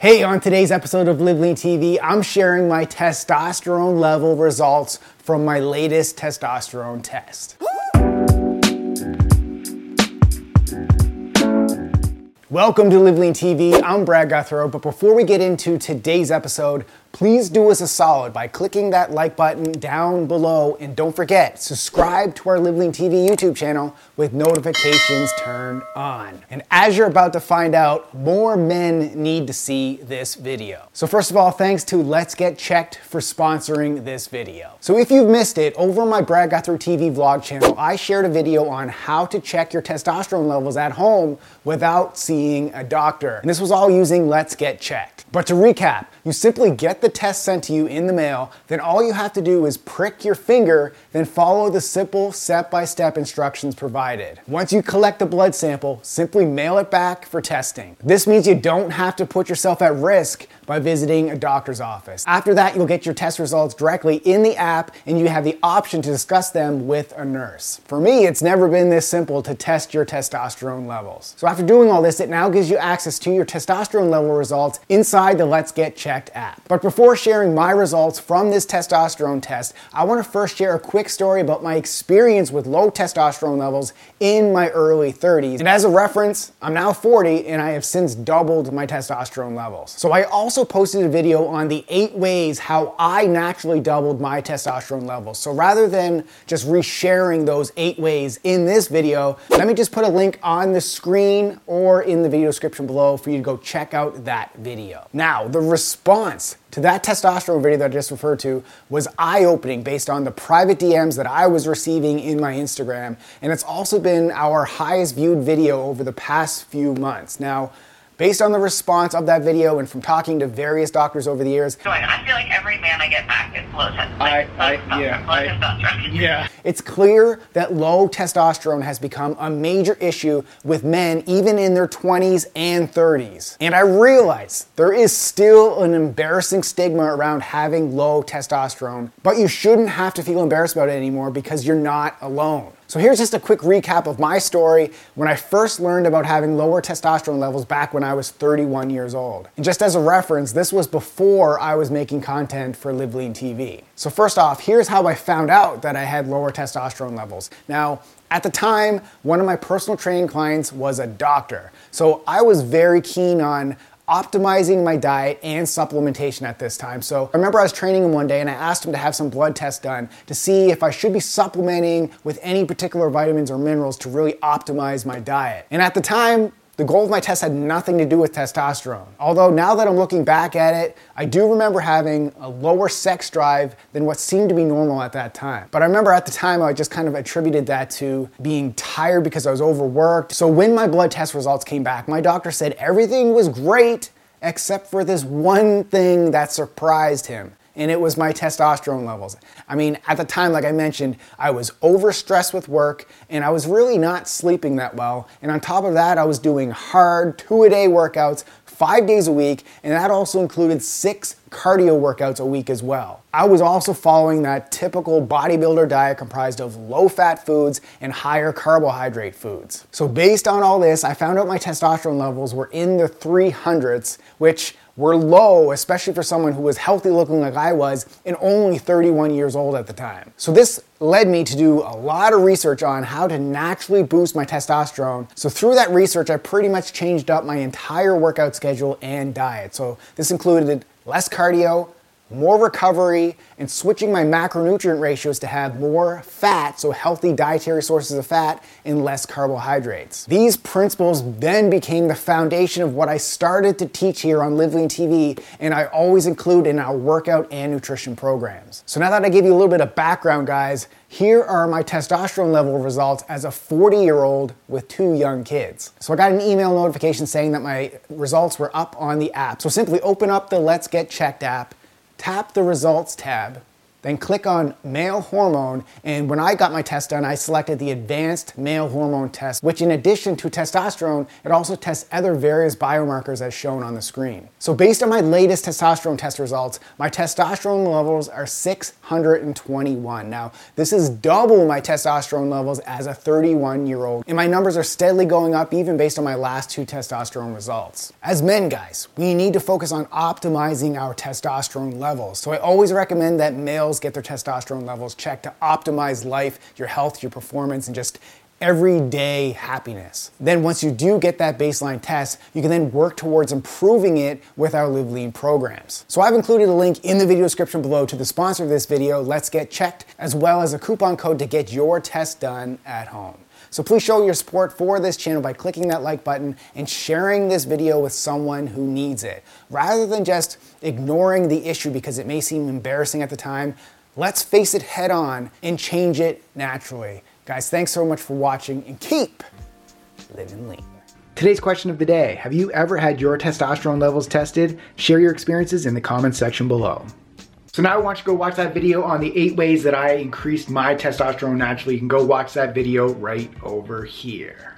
Hey, on today's episode of Live Lean TV, I'm sharing my testosterone level results from my latest testosterone test. Welcome to Live Lean TV. I'm Brad Gouthro, but before we get into today's episode, please do us a solid by clicking that like button down below and don't forget, subscribe to our Lean TV YouTube channel with notifications turned on. And as you're about to find out, more men need to see this video. So first of all, thanks to Let's Get Checked for sponsoring this video. So if you've missed it, over on my Brad Gouthro TV vlog channel, I shared a video on how to check your testosterone levels at home without seeing a doctor. And this was all using Let's Get Checked. But to recap, you simply get the test sent to you in the mail, then all you have to do is prick your finger, then follow the simple step by step instructions provided. Once you collect the blood sample, simply mail it back for testing. This means you don't have to put yourself at risk by visiting a doctor's office. After that, you'll get your test results directly in the app and you have the option to discuss them with a nurse. For me, it's never been this simple to test your testosterone levels. So after doing all this, it now gives you access to your testosterone level results inside the Let's Get Checked app. But before sharing my results from this testosterone test, I want to first share a quick story about my experience with low testosterone levels in my early 30s. And as a reference, I'm now 40 and I have since doubled my testosterone levels. So I also posted a video on the eight ways how I naturally doubled my testosterone levels. So rather than just resharing those eight ways in this video, let me just put a link on the screen or in the video description below for you to go check out that video. Now, the response to that testosterone video that I just referred to was eye opening based on the private DMs that I was receiving in my Instagram. And it's also been our highest viewed video over the past few months. Now, Based on the response of that video and from talking to various doctors over the years, I feel like every man I get back is low testosterone. I, I, yeah, low I, testosterone. yeah. It's clear that low testosterone has become a major issue with men even in their 20s and 30s. And I realize there is still an embarrassing stigma around having low testosterone, but you shouldn't have to feel embarrassed about it anymore because you're not alone. So here's just a quick recap of my story when I first learned about having lower testosterone levels back when I was 31 years old. And just as a reference, this was before I was making content for Live Lean TV. So first off, here's how I found out that I had lower testosterone levels. Now, at the time, one of my personal training clients was a doctor. So I was very keen on optimizing my diet and supplementation at this time. So I remember I was training him one day and I asked him to have some blood tests done to see if I should be supplementing with any particular vitamins or minerals to really optimize my diet. And at the time, the goal of my test had nothing to do with testosterone. Although now that I'm looking back at it, I do remember having a lower sex drive than what seemed to be normal at that time. But I remember at the time I just kind of attributed that to being tired because I was overworked. So when my blood test results came back, my doctor said everything was great except for this one thing that surprised him and it was my testosterone levels. I mean, at the time, like I mentioned, I was overstressed with work and I was really not sleeping that well. And on top of that, I was doing hard two a day workouts five days a week, and that also included six cardio workouts a week as well. I was also following that typical bodybuilder diet comprised of low fat foods and higher carbohydrate foods. So, based on all this, I found out my testosterone levels were in the 300s, which were low, especially for someone who was healthy looking like I was and only 31 years old at the time. So this led me to do a lot of research on how to naturally boost my testosterone. So through that research, I pretty much changed up my entire workout schedule and diet. So this included less cardio, more recovery, and switching my macronutrient ratios to have more fat, so healthy dietary sources of fat, and less carbohydrates. These principles then became the foundation of what I started to teach here on Live Lean TV, and I always include in our workout and nutrition programs. So now that I gave you a little bit of background, guys, here are my testosterone level results as a 40 year old with two young kids. So I got an email notification saying that my results were up on the app. So simply open up the Let's Get Checked app tap the Results tab, then click on male hormone. And when I got my test done, I selected the advanced male hormone test, which in addition to testosterone, it also tests other various biomarkers as shown on the screen. So based on my latest testosterone test results, my testosterone levels are 621. Now, this is double my testosterone levels as a 31 year old, and my numbers are steadily going up even based on my last two testosterone results. As men, guys, we need to focus on optimizing our testosterone levels. So I always recommend that males get their testosterone levels checked to optimize life, your health, your performance, and just everyday happiness. Then once you do get that baseline test, you can then work towards improving it with our Live Lean programs. So I've included a link in the video description below to the sponsor of this video, Let's Get Checked, as well as a coupon code to get your test done at home. So please show your support for this channel by clicking that like button and sharing this video with someone who needs it. Rather than just ignoring the issue because it may seem embarrassing at the time, let's face it head on and change it naturally. Guys, thanks so much for watching and keep living lean. Today's question of the day Have you ever had your testosterone levels tested? Share your experiences in the comments section below. So now I want you to go watch that video on the eight ways that I increased my testosterone naturally. You can go watch that video right over here.